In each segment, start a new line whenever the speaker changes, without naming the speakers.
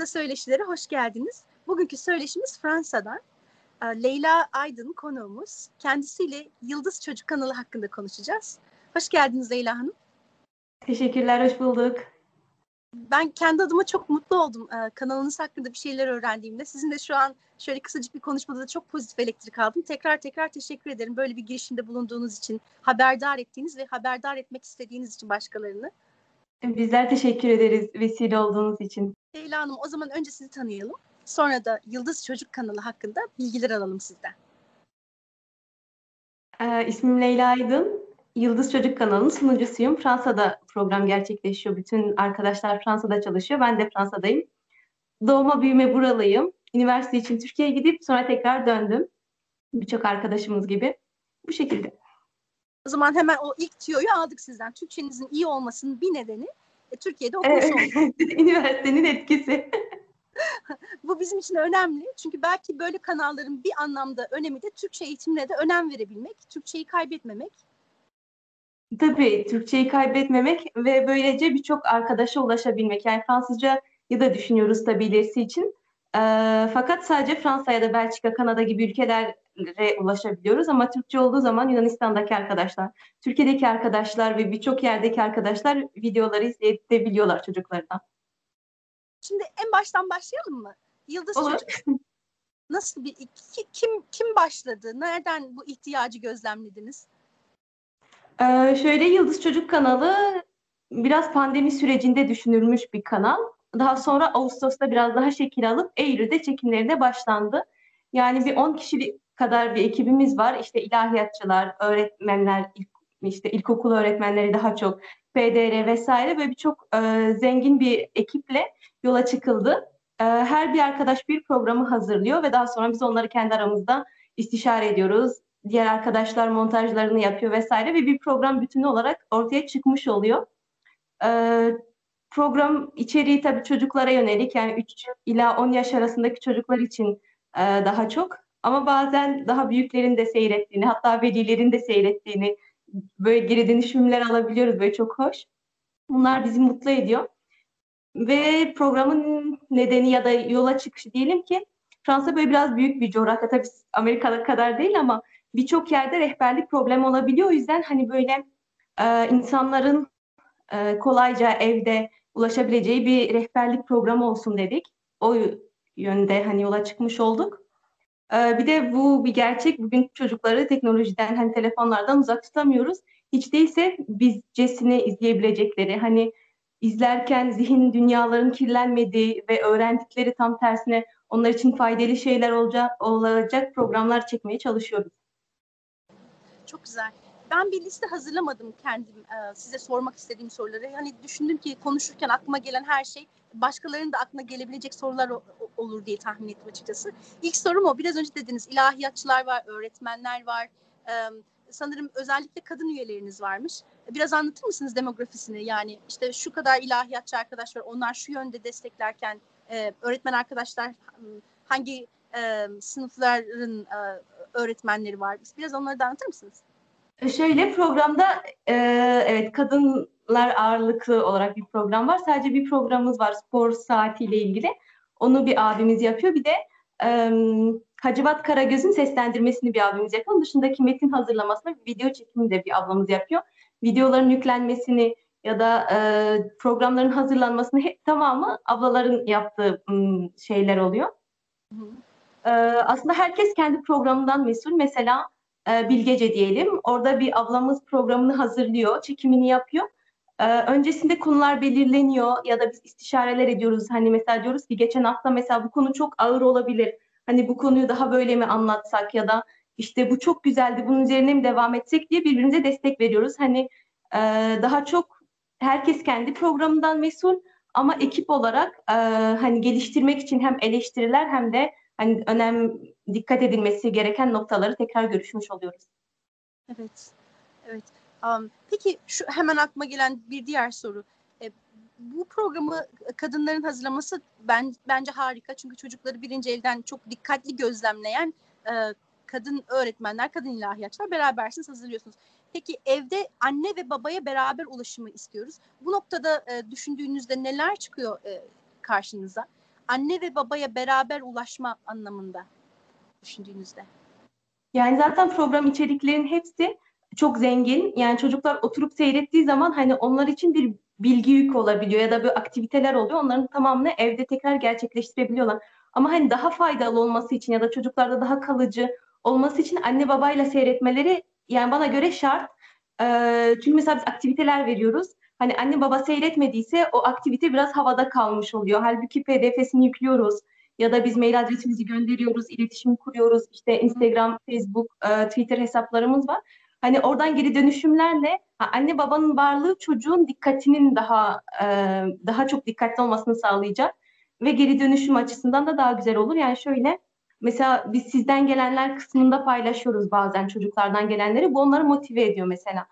Amerika'da söyleşilere hoş geldiniz. Bugünkü söyleşimiz Fransa'dan. Ee, Leyla Aydın konuğumuz. Kendisiyle Yıldız Çocuk kanalı hakkında konuşacağız. Hoş geldiniz Leyla Hanım.
Teşekkürler, hoş bulduk.
Ben kendi adıma çok mutlu oldum ee, kanalınız hakkında bir şeyler öğrendiğimde. Sizin de şu an şöyle kısacık bir konuşmada da çok pozitif elektrik aldım. Tekrar tekrar teşekkür ederim böyle bir girişimde bulunduğunuz için, haberdar ettiğiniz ve haberdar etmek istediğiniz için başkalarını.
Bizler teşekkür ederiz vesile olduğunuz için.
Leyla Hanım o zaman önce sizi tanıyalım. Sonra da Yıldız Çocuk kanalı hakkında bilgiler alalım sizden.
Ee, ismim Leyla Aydın. Yıldız Çocuk kanalının sunucusuyum. Fransa'da program gerçekleşiyor. Bütün arkadaşlar Fransa'da çalışıyor. Ben de Fransa'dayım. Doğma büyüme buralıyım. Üniversite için Türkiye'ye gidip sonra tekrar döndüm. Birçok arkadaşımız gibi. Bu şekilde.
O zaman hemen o ilk tüyoyu aldık sizden. Türkçenizin iyi olmasının bir nedeni e, Türkiye'de okumuş
Evet,
olmanız.
Üniversitenin etkisi.
Bu bizim için önemli. Çünkü belki böyle kanalların bir anlamda önemi de Türkçe eğitimine de önem verebilmek, Türkçeyi kaybetmemek.
Tabii Türkçeyi kaybetmemek ve böylece birçok arkadaşa ulaşabilmek. Yani Fransızca ya da düşünüyoruz tabii ilerisi için. Ee, fakat sadece Fransa ya da Belçika, Kanada gibi ülkelere ulaşabiliyoruz. Ama Türkçe olduğu zaman Yunanistan'daki arkadaşlar, Türkiye'deki arkadaşlar ve birçok yerdeki arkadaşlar videoları izleyebiliyorlar çocuklarına.
Şimdi en baştan başlayalım mı? Yıldız
Olur.
Çocuk nasıl bir ki- kim kim başladı? Nereden bu ihtiyacı gözlemlediniz?
Ee, şöyle Yıldız Çocuk kanalı biraz pandemi sürecinde düşünülmüş bir kanal. Daha sonra Ağustos'ta biraz daha şekil alıp Eylül'de çekimlerine başlandı. Yani bir 10 kişilik kadar bir ekibimiz var. İşte ilahiyatçılar, öğretmenler, ilk, işte ilkokul öğretmenleri daha çok, PDR vesaire ve birçok e, zengin bir ekiple yola çıkıldı. E, her bir arkadaş bir programı hazırlıyor ve daha sonra biz onları kendi aramızda istişare ediyoruz diğer arkadaşlar montajlarını yapıyor vesaire ve bir program bütünü olarak ortaya çıkmış oluyor. Ee, program içeriği tabii çocuklara yönelik yani 3 ila 10 yaş arasındaki çocuklar için e, daha çok ama bazen daha büyüklerin de seyrettiğini hatta velilerin de seyrettiğini böyle geri dönüşümler alabiliyoruz böyle çok hoş. Bunlar bizi mutlu ediyor. Ve programın nedeni ya da yola çıkışı diyelim ki Fransa böyle biraz büyük bir coğrafya. Tabii Amerika'da kadar değil ama birçok yerde rehberlik problemi olabiliyor. O yüzden hani böyle e, insanların e, kolayca evde ulaşabileceği bir rehberlik programı olsun dedik. O yönde hani yola çıkmış olduk. E, bir de bu bir gerçek. Bugün çocukları teknolojiden hani telefonlardan uzak tutamıyoruz. Hiç değilse bizcesini izleyebilecekleri hani izlerken zihin dünyaların kirlenmediği ve öğrendikleri tam tersine onlar için faydalı şeyler olacak, olacak programlar çekmeye çalışıyoruz.
Çok güzel. Ben bir liste hazırlamadım kendim e, size sormak istediğim soruları. Hani düşündüm ki konuşurken aklıma gelen her şey başkalarının da aklına gelebilecek sorular o- olur diye tahmin ettim açıkçası. İlk sorum o. Biraz önce dediniz ilahiyatçılar var, öğretmenler var. E, sanırım özellikle kadın üyeleriniz varmış. Biraz anlatır mısınız demografisini? Yani işte şu kadar ilahiyatçı arkadaş var. Onlar şu yönde desteklerken e, öğretmen arkadaşlar m, hangi e, sınıfların e, öğretmenleri var? Biraz onları da anlatır mısınız?
Şöyle programda e, evet kadınlar ağırlıklı olarak bir program var. Sadece bir programımız var spor saatiyle ilgili. Onu bir abimiz yapıyor. Bir de e, Hacivat Karagöz'ün seslendirmesini bir abimiz yapıyor. Onun dışındaki metin hazırlamasını, video çekimini de bir ablamız yapıyor. Videoların yüklenmesini ya da e, programların hazırlanmasını hep tamamı ablaların yaptığı m, şeyler oluyor.
Hı hı.
E, aslında herkes kendi programından mesul. Mesela e, Bilgece diyelim. Orada bir ablamız programını hazırlıyor, çekimini yapıyor. E, öncesinde konular belirleniyor ya da biz istişareler ediyoruz. Hani mesela diyoruz ki geçen hafta mesela bu konu çok ağır olabilir. Hani bu konuyu daha böyle mi anlatsak ya da işte bu çok güzeldi bunun üzerine mi devam etsek diye birbirimize destek veriyoruz. Hani e, daha çok herkes kendi programından mesul ama ekip olarak e, hani geliştirmek için hem eleştiriler hem de hani önem dikkat edilmesi gereken noktaları tekrar görüşmüş oluyoruz.
Evet. Evet. Um, peki şu hemen aklıma gelen bir diğer soru. E, bu programı kadınların hazırlaması ben bence harika. Çünkü çocukları birinci elden çok dikkatli gözlemleyen e, kadın öğretmenler, kadın ilahiyatçılar berabersiniz hazırlıyorsunuz. Peki evde anne ve babaya beraber ulaşımı istiyoruz. Bu noktada e, düşündüğünüzde neler çıkıyor e, karşınıza? anne ve babaya beraber ulaşma anlamında düşündüğünüzde?
Yani zaten program içeriklerin hepsi çok zengin. Yani çocuklar oturup seyrettiği zaman hani onlar için bir bilgi yükü olabiliyor ya da böyle aktiviteler oluyor. Onların tamamını evde tekrar gerçekleştirebiliyorlar. Ama hani daha faydalı olması için ya da çocuklarda daha kalıcı olması için anne babayla seyretmeleri yani bana göre şart. Ee, çünkü mesela biz aktiviteler veriyoruz. Hani anne baba seyretmediyse o aktivite biraz havada kalmış oluyor. Halbuki PDF'sini yüklüyoruz ya da biz mail adresimizi gönderiyoruz, iletişim kuruyoruz. İşte Instagram, Facebook, e, Twitter hesaplarımız var. Hani oradan geri dönüşümlerle ha, anne babanın varlığı çocuğun dikkatinin daha e, daha çok dikkatli olmasını sağlayacak ve geri dönüşüm açısından da daha güzel olur. Yani şöyle mesela biz sizden gelenler kısmında paylaşıyoruz bazen çocuklardan gelenleri. Bu onları motive ediyor mesela.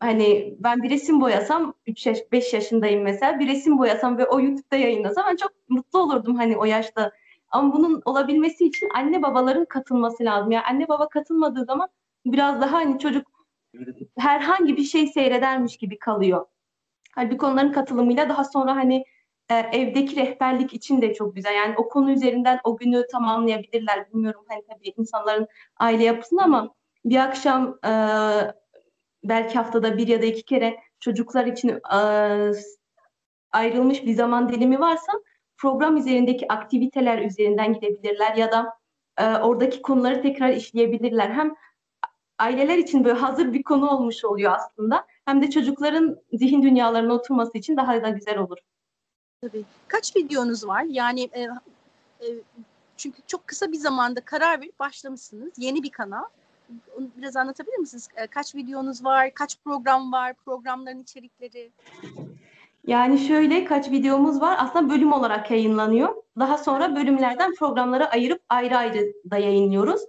Hani ben bir resim boyasam 3 yaş 5 yaşındayım mesela bir resim boyasam ve o YouTube'da yayınlasam ben çok mutlu olurdum hani o yaşta. Ama bunun olabilmesi için anne babaların katılması lazım. Yani anne baba katılmadığı zaman biraz daha hani çocuk herhangi bir şey seyredermiş gibi kalıyor. Halbuki onların katılımıyla daha sonra hani e, evdeki rehberlik için de çok güzel. Yani o konu üzerinden o günü tamamlayabilirler. Bilmiyorum hani tabii insanların aile yapısını ama bir akşam e, belki haftada bir ya da iki kere çocuklar için e, ayrılmış bir zaman dilimi varsa program üzerindeki aktiviteler üzerinden gidebilirler ya da e, oradaki konuları tekrar işleyebilirler. Hem aileler için böyle hazır bir konu olmuş oluyor aslında. Hem de çocukların zihin dünyalarına oturması için daha da güzel olur.
Tabii. Kaç videonuz var? Yani e, e, çünkü çok kısa bir zamanda karar verip başlamışsınız. Yeni bir kanal. Onu biraz anlatabilir misiniz? E, kaç videonuz var? Kaç program var? Programların içerikleri?
Yani şöyle kaç videomuz var aslında bölüm olarak yayınlanıyor. Daha sonra bölümlerden programlara ayırıp ayrı ayrı da yayınlıyoruz.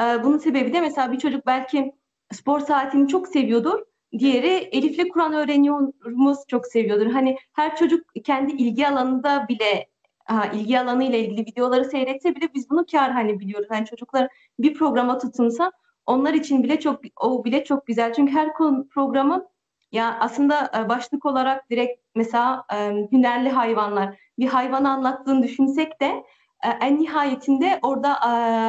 Ee, bunun sebebi de mesela bir çocuk belki spor saatini çok seviyordur. Diğeri Elif'le Kur'an öğreniyoruz çok seviyordur. Hani her çocuk kendi ilgi alanında bile ha, ilgi alanı ile ilgili videoları seyretse bile biz bunu kar hani biliyoruz. Hani çocuklar bir programa tutunsa onlar için bile çok o bile çok güzel. Çünkü her konu programın ya aslında e, başlık olarak direkt mesela e, hünerli hayvanlar bir hayvanı anlattığını düşünsek de e, en nihayetinde orada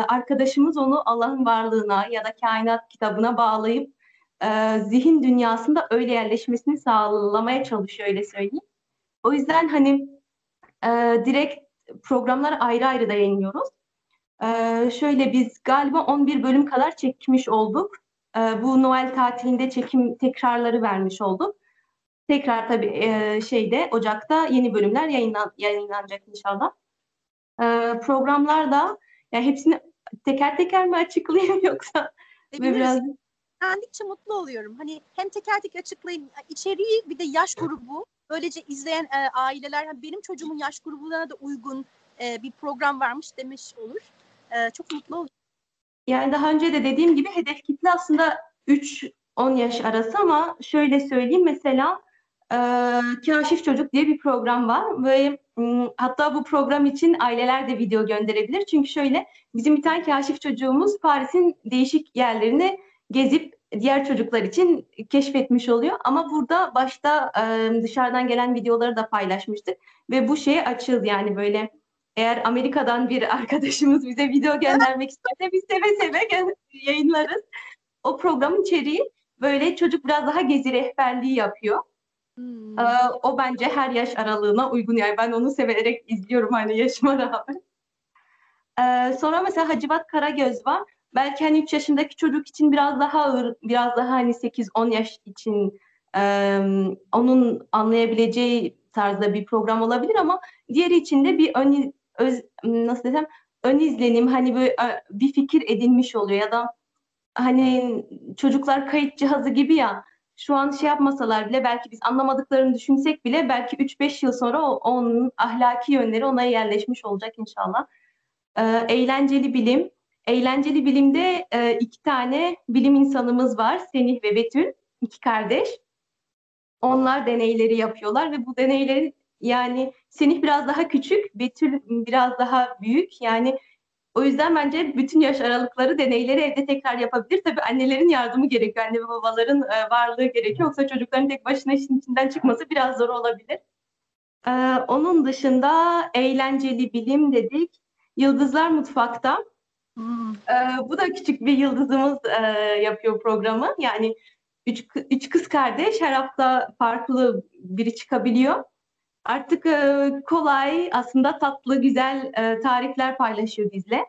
arkadaşımız onu Allah'ın varlığına ya da kainat kitabına bağlayıp zihin dünyasında öyle yerleşmesini sağlamaya çalışıyor öyle söyleyeyim. O yüzden hani direkt programlar ayrı ayrı da yayınlıyoruz. Şöyle biz galiba 11 bölüm kadar çekmiş olduk. Bu Noel tatilinde çekim tekrarları vermiş olduk. Tekrar tabii e, şeyde Ocak'ta yeni bölümler yayınlan, yayınlanacak inşallah. E, programlar da yani hepsini teker teker mi açıklayayım yoksa
e, biraz öğrendikçe mutlu oluyorum. Hani hem teker teker açıklayayım içeriği bir de yaş grubu böylece izleyen e, aileler hani benim çocuğumun yaş grubuna da uygun e, bir program varmış demiş olur. E, çok mutlu oluyorum.
Yani daha önce de dediğim gibi hedef kitle aslında 3-10 yaş arası ama şöyle söyleyeyim mesela e, Kaşif Çocuk diye bir program var ve hatta bu program için aileler de video gönderebilir. Çünkü şöyle bizim bir tane kaşif çocuğumuz Paris'in değişik yerlerini gezip diğer çocuklar için keşfetmiş oluyor. Ama burada başta e, dışarıdan gelen videoları da paylaşmıştık ve bu şeye açığız yani böyle eğer Amerika'dan bir arkadaşımız bize video göndermek isterse biz seve seve yayınlarız. O programın içeriği böyle çocuk biraz daha gezi rehberliği yapıyor. Hmm. Ee, o bence her yaş aralığına uygun yani ben onu severek izliyorum hani yaşıma rağmen. Ee, sonra mesela Hacivat Karagöz var. Belki hani 3 yaşındaki çocuk için biraz daha ağır, biraz daha hani 8-10 yaş için e, onun anlayabileceği tarzda bir program olabilir ama diğeri için de bir ön, öz, nasıl desem ön izlenim hani böyle bir fikir edinmiş oluyor ya da hani çocuklar kayıt cihazı gibi ya şu an şey yapmasalar bile belki biz anlamadıklarını düşünsek bile belki 3-5 yıl sonra o, onun ahlaki yönleri ona yerleşmiş olacak inşallah. Ee, eğlenceli bilim. Eğlenceli bilimde e, iki tane bilim insanımız var. Senih ve Betül. iki kardeş. Onlar deneyleri yapıyorlar ve bu deneyleri yani Senih biraz daha küçük, Betül biraz daha büyük. Yani o yüzden bence bütün yaş aralıkları deneyleri evde tekrar yapabilir. Tabii annelerin yardımı gerekiyor. Anne ve babaların e, varlığı gerekiyor. Yoksa çocukların tek başına işin içinden çıkması biraz zor olabilir. Ee, onun dışında eğlenceli bilim dedik. Yıldızlar Mutfak'ta.
Hmm.
Ee, bu da küçük bir yıldızımız e, yapıyor programı. Yani üç, üç kız kardeş her hafta farklı biri çıkabiliyor. Artık e, kolay, aslında tatlı, güzel e, tarifler paylaşıyor bizle.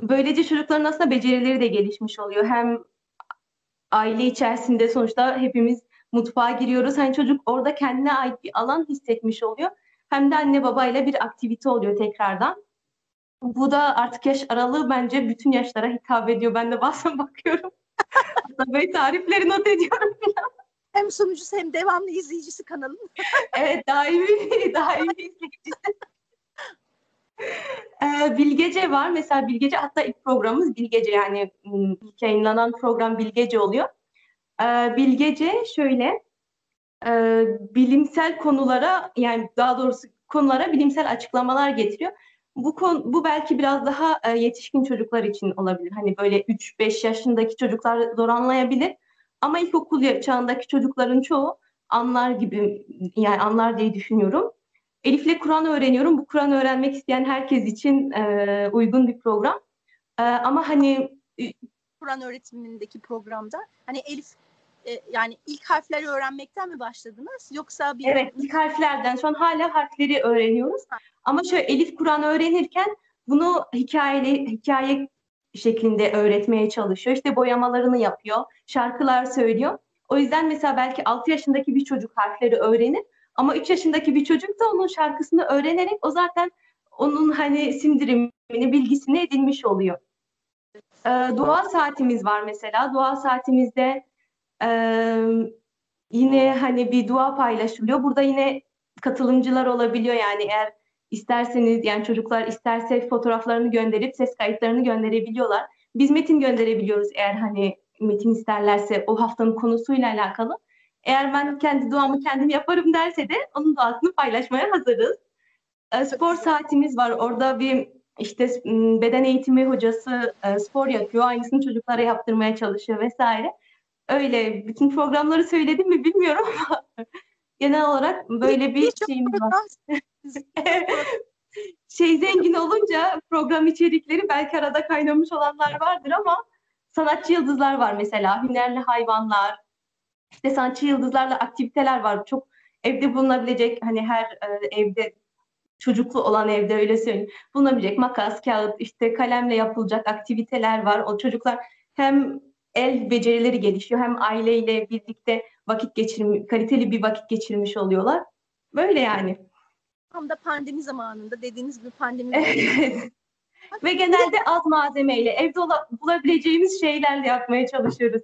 Böylece çocukların aslında becerileri de gelişmiş oluyor. Hem aile içerisinde sonuçta hepimiz mutfağa giriyoruz. Hani çocuk orada kendine ait bir alan hissetmiş oluyor. Hem de anne babayla bir aktivite oluyor tekrardan. Bu da artık yaş aralığı bence bütün yaşlara hitap ediyor. Ben de bazen bakıyorum. Böyle tarifleri not ediyorum.
Hem sunucusu hem devamlı izleyicisi kanalın.
Evet daimi, daimi izleyicisi. Ee, Bilgece var. Mesela Bilgece hatta ilk programımız Bilgece yani ilk yayınlanan program Bilgece oluyor. Ee, Bilgece şöyle e, bilimsel konulara yani daha doğrusu konulara bilimsel açıklamalar getiriyor. Bu konu, bu belki biraz daha e, yetişkin çocuklar için olabilir. Hani böyle 3-5 yaşındaki çocuklar zor anlayabilir. Ama ilkokul çağındaki çocukların çoğu anlar gibi yani anlar diye düşünüyorum. Elif'le Kur'an öğreniyorum. Bu Kur'an öğrenmek isteyen herkes için e, uygun bir program. E, ama hani
Kur'an öğretimindeki programda hani Elif e, yani ilk harfleri öğrenmekten mi başladınız yoksa bir
evet ilk harflerden şu an hala harfleri öğreniyoruz. Ama şöyle Elif Kur'an öğrenirken bunu hikayeli hikaye şeklinde öğretmeye çalışıyor. İşte boyamalarını yapıyor, şarkılar söylüyor. O yüzden mesela belki 6 yaşındaki bir çocuk harfleri öğrenir ama 3 yaşındaki bir çocuk da onun şarkısını öğrenerek o zaten onun hani sindirimini, bilgisini edinmiş oluyor. Ee, dua saatimiz var mesela. Dua saatimizde e, yine hani bir dua paylaşılıyor. Burada yine katılımcılar olabiliyor yani eğer isterseniz yani çocuklar isterse fotoğraflarını gönderip ses kayıtlarını gönderebiliyorlar. Biz metin gönderebiliyoruz eğer hani metin isterlerse o haftanın konusuyla alakalı. Eğer ben kendi duamı kendim yaparım derse de onun duasını paylaşmaya hazırız. E, spor saatimiz var. Orada bir işte beden eğitimi hocası e, spor yapıyor. Aynısını çocuklara yaptırmaya çalışıyor vesaire. Öyle bütün programları söyledim mi bilmiyorum ama genel olarak böyle bir şeyimiz var. şey zengin olunca program içerikleri belki arada kaynamış olanlar vardır ama sanatçı yıldızlar var mesela. Hünerli hayvanlar, işte sanatçı yıldızlarla aktiviteler var. Çok evde bulunabilecek hani her e, evde çocuklu olan evde öyle söyleyeyim. Bulunabilecek makas, kağıt, işte kalemle yapılacak aktiviteler var. O çocuklar hem el becerileri gelişiyor hem aileyle birlikte vakit geçirmiş, kaliteli bir vakit geçirmiş oluyorlar. Böyle yani.
Tam da pandemi zamanında dediğiniz gibi pandemi.
Evet. Ve genelde az malzemeyle evde bulabileceğimiz şeylerle yapmaya çalışıyoruz.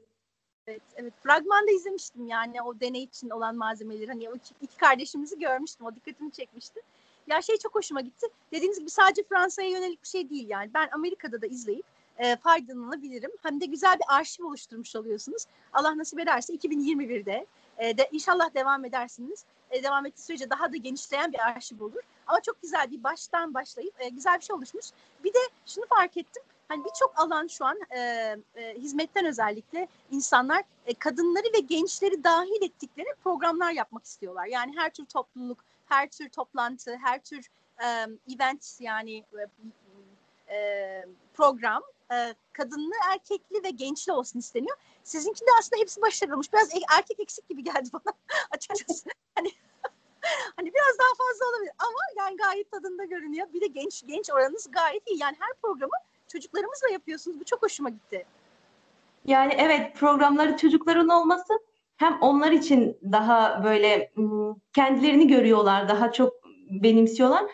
Evet, evet. Fragmanda izlemiştim yani o deney için olan malzemeleri. Hani o iki, iki kardeşimizi görmüştüm. O dikkatimi çekmişti. Ya şey çok hoşuma gitti. Dediğiniz gibi sadece Fransa'ya yönelik bir şey değil yani. Ben Amerika'da da izleyip e, faydalanabilirim. Hem de güzel bir arşiv oluşturmuş oluyorsunuz. Allah nasip ederse 2021'de e, de inşallah devam edersiniz. E, devam ettiği sürece daha da genişleyen bir arşiv olur. Ama çok güzel bir baştan başlayıp e, güzel bir şey oluşmuş. Bir de şunu fark ettim. Hani birçok alan şu an e, e, hizmetten özellikle insanlar e, kadınları ve gençleri dahil ettikleri programlar yapmak istiyorlar. Yani her tür topluluk, her tür toplantı, her tür e, event yani e, e, program e, kadınlı, erkekli ve gençli olsun isteniyor. Sizinki de aslında hepsi başarılmış. Biraz e, erkek eksik gibi geldi bana açıkçası. hani hani biraz daha fazla olabilir ama yani gayet tadında görünüyor. Bir de genç genç oranınız gayet iyi. Yani her programı çocuklarımızla yapıyorsunuz. Bu çok hoşuma gitti.
Yani evet programları çocukların olması hem onlar için daha böyle kendilerini görüyorlar, daha çok benimsiyorlar.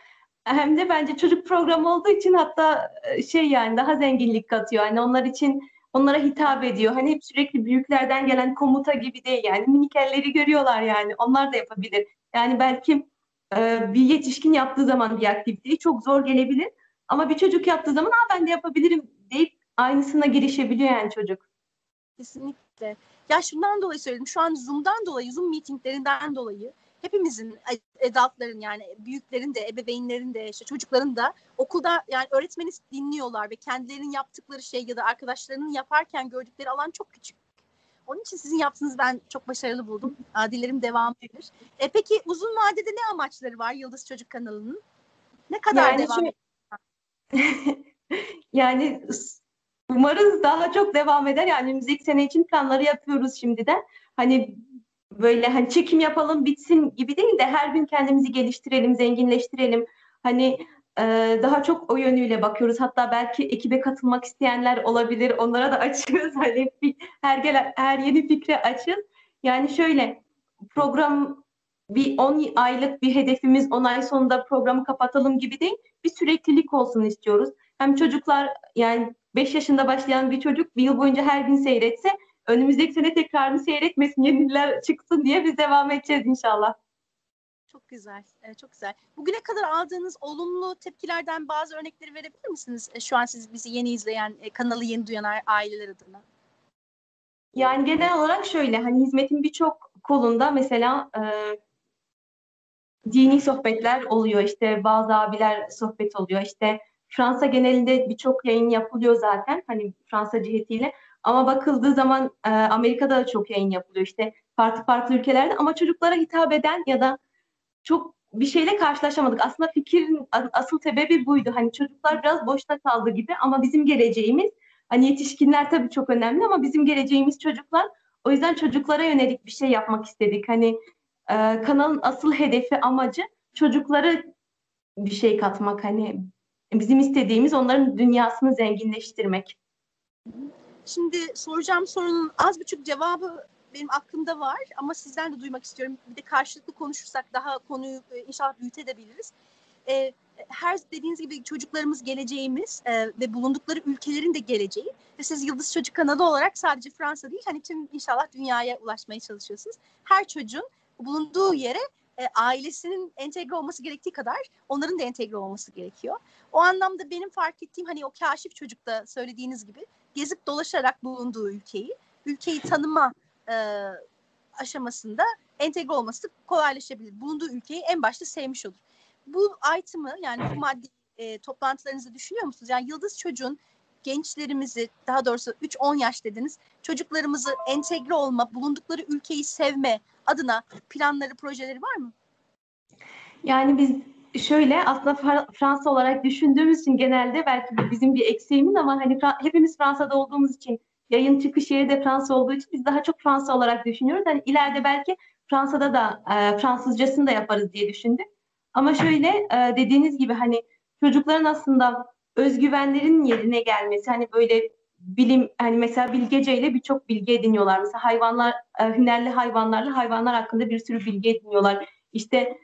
Hem de bence çocuk programı olduğu için hatta şey yani daha zenginlik katıyor. Yani onlar için onlara hitap ediyor. Hani hep sürekli büyüklerden gelen komuta gibi değil yani minik elleri görüyorlar yani. Onlar da yapabilir. Yani belki bir yetişkin yaptığı zaman bir aktiviteyi çok zor gelebilir. Ama bir çocuk yaptığı zaman Aa, ben de yapabilirim deyip aynısına girişebiliyor yani çocuk.
Kesinlikle. Ya şundan dolayı söyledim. Şu an Zoom'dan dolayı, Zoom meetinglerinden dolayı hepimizin, adultların yani büyüklerin de, ebeveynlerin de, işte çocukların da okulda yani öğretmeni dinliyorlar ve kendilerinin yaptıkları şey ya da arkadaşlarının yaparken gördükleri alan çok küçük. Onun için sizin yaptığınızı ben çok başarılı buldum. Dilerim devam eder. E, peki uzun vadede ne amaçları var Yıldız Çocuk kanalının? Ne kadar
Yani
devam
şu-? Yani umarız daha çok devam eder. Yani önümüzdeki sene için planları yapıyoruz şimdiden. Hani böyle hani çekim yapalım bitsin gibi değil de her gün kendimizi geliştirelim, zenginleştirelim. Hani e, daha çok o yönüyle bakıyoruz. Hatta belki ekibe katılmak isteyenler olabilir. Onlara da açığız. Hani her gelen her yeni fikre açığız. Yani şöyle program bir 10 aylık bir hedefimiz 10 ay sonunda programı kapatalım gibi değil. Bir süreklilik olsun istiyoruz. Hem çocuklar yani 5 yaşında başlayan bir çocuk bir yıl boyunca her gün seyretse önümüzdeki sene tekrarını seyretmesin, yeniler çıksın diye biz devam edeceğiz inşallah.
Çok güzel, e, çok güzel. Bugüne kadar aldığınız olumlu tepkilerden bazı örnekleri verebilir misiniz? E, Şu an siz bizi yeni izleyen, e, kanalı yeni duyan aileler adına.
Yani genel olarak şöyle hani hizmetin birçok kolunda mesela e, dini sohbetler oluyor işte bazı abiler sohbet oluyor işte Fransa genelinde birçok yayın yapılıyor zaten hani Fransa cihetiyle ama bakıldığı zaman e, Amerika'da da çok yayın yapılıyor işte farklı farklı ülkelerde ama çocuklara hitap eden ya da çok bir şeyle karşılaşamadık. Aslında fikrin asıl sebebi buydu. Hani çocuklar biraz boşta kaldı gibi ama bizim geleceğimiz hani yetişkinler tabii çok önemli ama bizim geleceğimiz çocuklar. O yüzden çocuklara yönelik bir şey yapmak istedik. Hani e, kanalın asıl hedefi amacı çocuklara bir şey katmak. Hani bizim istediğimiz onların dünyasını zenginleştirmek.
Şimdi soracağım sorunun az buçuk cevabı benim aklımda var ama sizden de duymak istiyorum. Bir de karşılıklı konuşursak daha konuyu e, inşallah büyütebiliriz. E, her dediğiniz gibi çocuklarımız geleceğimiz e, ve bulundukları ülkelerin de geleceği ve siz Yıldız Çocuk kanalı olarak sadece Fransa değil hani tüm inşallah dünyaya ulaşmaya çalışıyorsunuz. Her çocuğun bulunduğu yere e, ailesinin entegre olması gerektiği kadar onların da entegre olması gerekiyor. O anlamda benim fark ettiğim hani o kaşif çocukta söylediğiniz gibi gezip dolaşarak bulunduğu ülkeyi, ülkeyi tanıma e, aşamasında entegre olması kolaylaşabilir. Bulunduğu ülkeyi en başta sevmiş olur. Bu item'ı yani bu maddi e, toplantılarınızı düşünüyor musunuz? Yani Yıldız Çocuğun gençlerimizi daha doğrusu 3-10 yaş dediniz çocuklarımızı entegre olma, bulundukları ülkeyi sevme adına planları, projeleri var mı?
Yani biz şöyle aslında Fra- Fransa olarak düşündüğümüz için genelde belki bizim bir eksiğimiz ama hani hepimiz Fransa'da olduğumuz için yayın çıkış yeri de Fransa olduğu için biz daha çok Fransa olarak düşünüyoruz. Hani ileride belki Fransa'da da e, Fransızcasını da yaparız diye düşündük. Ama şöyle e, dediğiniz gibi hani çocukların aslında özgüvenlerin yerine gelmesi hani böyle bilim hani mesela bilgeceyle birçok bilgi ediniyorlar. Mesela hayvanlar e, hünerli hayvanlarla hayvanlar hakkında bir sürü bilgi ediniyorlar. İşte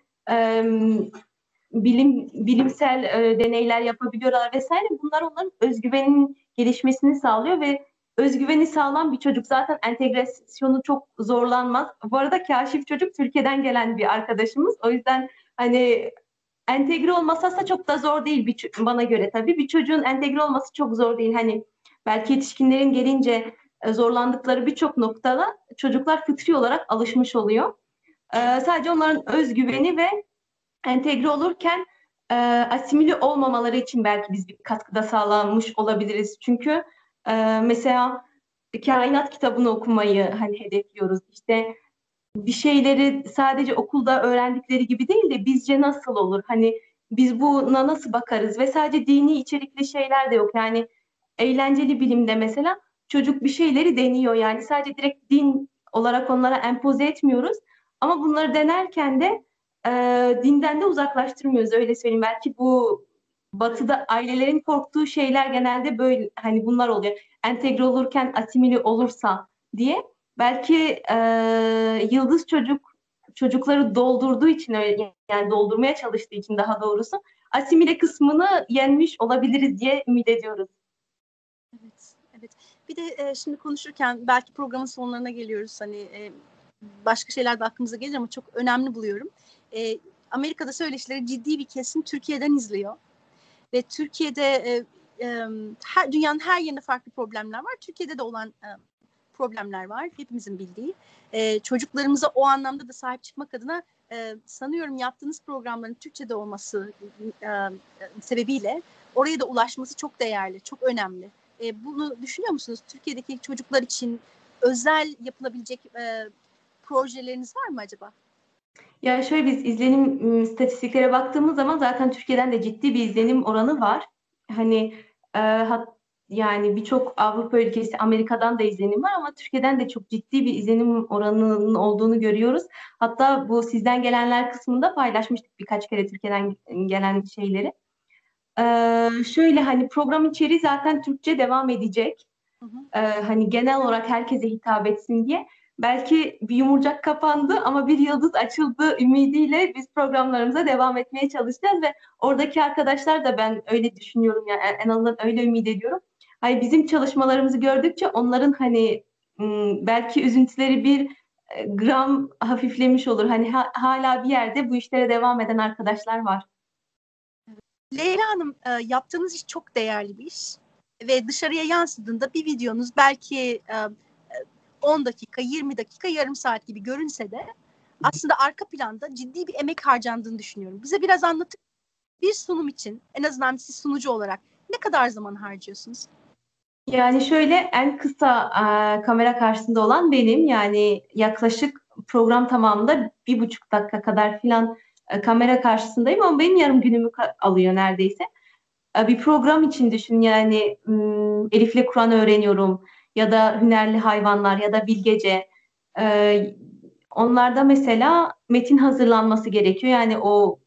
bilim bilimsel e, deneyler yapabiliyorlar vesaire. Bunlar onların özgüveninin gelişmesini sağlıyor ve özgüveni sağlam bir çocuk zaten entegrasyonu çok zorlanmaz. Bu arada Kaşif çocuk Türkiye'den gelen bir arkadaşımız. O yüzden hani entegre olması aslında çok da zor değil bir bana göre tabii. Bir çocuğun entegre olması çok zor değil. Hani belki yetişkinlerin gelince e, zorlandıkları birçok noktada çocuklar fıtri olarak alışmış oluyor. Ee, sadece onların özgüveni ve entegre olurken e, asimile olmamaları için belki biz bir katkıda sağlanmış olabiliriz. Çünkü e, mesela kainat kitabını okumayı hani hedefliyoruz. İşte bir şeyleri sadece okulda öğrendikleri gibi değil de bizce nasıl olur? Hani biz buna nasıl bakarız? Ve sadece dini içerikli şeyler de yok. Yani eğlenceli bilimde mesela çocuk bir şeyleri deniyor. Yani sadece direkt din olarak onlara empoze etmiyoruz. Ama bunları denerken de e, dinden de uzaklaştırmıyoruz öyle söyleyeyim. Belki bu batıda ailelerin korktuğu şeyler genelde böyle hani bunlar oluyor. Entegre olurken asimile olursa diye. Belki e, yıldız çocuk çocukları doldurduğu için öyle yani doldurmaya çalıştığı için daha doğrusu asimile kısmını yenmiş olabiliriz diye ümit ediyoruz.
Evet, evet. Bir de e, şimdi konuşurken belki programın sonlarına geliyoruz. Hani e, başka şeyler de aklımıza gelir ama çok önemli buluyorum. E, Amerika'da söyleşileri ciddi bir kesim Türkiye'den izliyor. Ve Türkiye'de e, e, her dünyanın her yerinde farklı problemler var. Türkiye'de de olan e, problemler var. Hepimizin bildiği. E, çocuklarımıza o anlamda da sahip çıkmak adına e, sanıyorum yaptığınız programların Türkçe'de olması e, sebebiyle oraya da ulaşması çok değerli, çok önemli. E, bunu düşünüyor musunuz? Türkiye'deki çocuklar için özel yapılabilecek e, projeleriniz var mı acaba?
Ya şöyle biz izlenim ım, istatistiklere baktığımız zaman zaten Türkiye'den de ciddi bir izlenim oranı var. Hani e, hat, yani birçok Avrupa ülkesi, Amerika'dan da izlenim var ama Türkiye'den de çok ciddi bir izlenim oranının olduğunu görüyoruz. Hatta bu sizden gelenler kısmında paylaşmıştık birkaç kere Türkiye'den gelen şeyleri. Ee, şöyle hani program içeriği zaten Türkçe devam edecek.
Hı hı.
Ee, hani genel olarak herkese hitap etsin diye. Belki bir yumurcak kapandı ama bir yıldız açıldı ümidiyle biz programlarımıza devam etmeye çalışacağız ve oradaki arkadaşlar da ben öyle düşünüyorum yani en azından öyle ümit ediyorum. Hani bizim çalışmalarımızı gördükçe onların hani belki üzüntüleri bir e, gram hafiflemiş olur. Hani ha- hala bir yerde bu işlere devam eden arkadaşlar var.
Leyla Hanım e, yaptığınız iş çok değerli bir iş ve dışarıya yansıdığında bir videonuz belki e, 10 dakika, 20 dakika, yarım saat gibi görünse de aslında arka planda ciddi bir emek harcandığını düşünüyorum. Bize biraz anlatın. Bir sunum için en azından siz sunucu olarak ne kadar zaman harcıyorsunuz?
Yani şöyle en kısa e, kamera karşısında olan benim yani yaklaşık program tamamında bir buçuk dakika kadar filan e, kamera karşısındayım ama benim yarım günümü ka- alıyor neredeyse. E, bir program için düşün yani m, Elif'le Kur'an öğreniyorum ya da Hünerli Hayvanlar ya da Bilgece. E, onlarda mesela metin hazırlanması gerekiyor. Yani o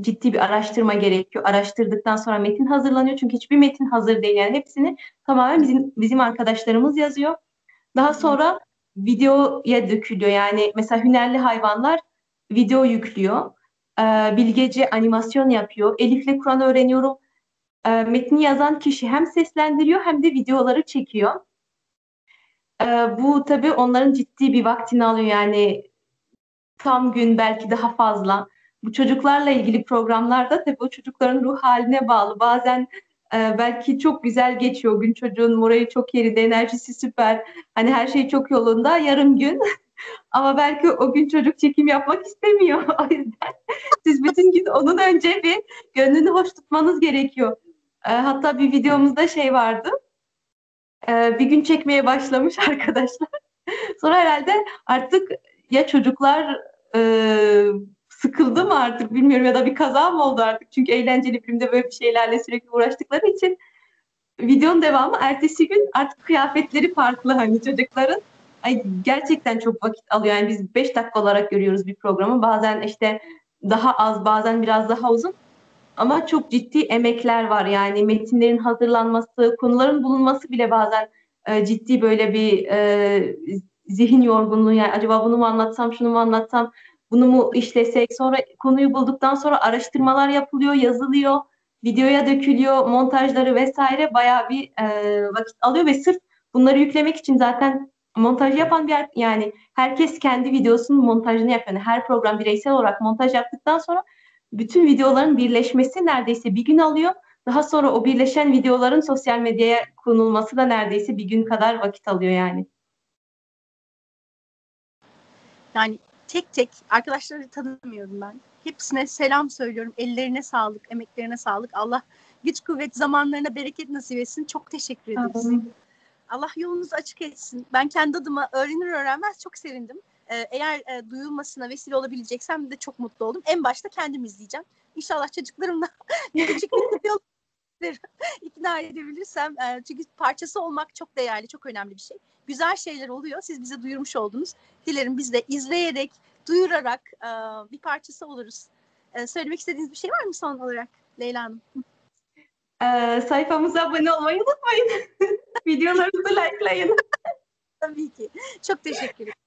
ciddi bir araştırma gerekiyor. Araştırdıktan sonra metin hazırlanıyor. Çünkü hiçbir metin hazır değil. Yani hepsini tamamen bizim bizim arkadaşlarımız yazıyor. Daha sonra videoya dökülüyor. Yani mesela Hünerli Hayvanlar video yüklüyor. Ee, Bilgece animasyon yapıyor. Elif'le Kur'an öğreniyorum. Ee, metni yazan kişi hem seslendiriyor hem de videoları çekiyor. Ee, bu tabii onların ciddi bir vaktini alıyor. Yani tam gün belki daha fazla. Bu çocuklarla ilgili programlarda tabii o çocukların ruh haline bağlı. Bazen e, belki çok güzel geçiyor gün çocuğun morali çok yerinde, enerjisi süper. Hani her şey çok yolunda. Yarım gün ama belki o gün çocuk çekim yapmak istemiyor. O yüzden siz bütün gün onun önce bir gönlünü hoş tutmanız gerekiyor. E, hatta bir videomuzda şey vardı. E, bir gün çekmeye başlamış arkadaşlar. Sonra herhalde artık ya çocuklar e, sıkıldı mı artık bilmiyorum ya da bir kaza mı oldu artık. Çünkü eğlenceli filmde böyle bir şeylerle sürekli uğraştıkları için videonun devamı ertesi gün artık kıyafetleri farklı hani çocukların. Ay, gerçekten çok vakit alıyor. Yani biz 5 dakika olarak görüyoruz bir programı. Bazen işte daha az, bazen biraz daha uzun. Ama çok ciddi emekler var. Yani metinlerin hazırlanması, konuların bulunması bile bazen e, ciddi böyle bir e, zihin yorgunluğu. Yani acaba bunu mu anlatsam, şunu mu anlatsam, bunu mu işlesek? Sonra konuyu bulduktan sonra araştırmalar yapılıyor, yazılıyor, videoya dökülüyor, montajları vesaire bayağı bir e, vakit alıyor ve sırf bunları yüklemek için zaten montaj yapan bir yani herkes kendi videosunun montajını yapıyor. Yani her program bireysel olarak montaj yaptıktan sonra bütün videoların birleşmesi neredeyse bir gün alıyor. Daha sonra o birleşen videoların sosyal medyaya konulması da neredeyse bir gün kadar vakit alıyor yani.
Yani tek tek arkadaşları tanımıyorum ben. Hepsine selam söylüyorum. Ellerine sağlık, emeklerine sağlık. Allah güç kuvvet zamanlarına bereket nasip etsin. Çok teşekkür ederiz. Allah yolunuzu açık etsin. Ben kendi adıma öğrenir öğrenmez çok sevindim. Ee, eğer e, duyulmasına vesile olabileceksem de çok mutlu oldum. En başta kendim izleyeceğim. İnşallah çocuklarımla küçük bir yol ikna edebilirsem. E, çünkü parçası olmak çok değerli, çok önemli bir şey. Güzel şeyler oluyor. Siz bize duyurmuş oldunuz. Dilerim biz de izleyerek, duyurarak e, bir parçası oluruz. E, söylemek istediğiniz bir şey var mı son olarak Leyla Hanım?
Ee, sayfamıza abone olmayı unutmayın. Videolarımızı likelayın.
Tabii ki. Çok teşekkür ederim.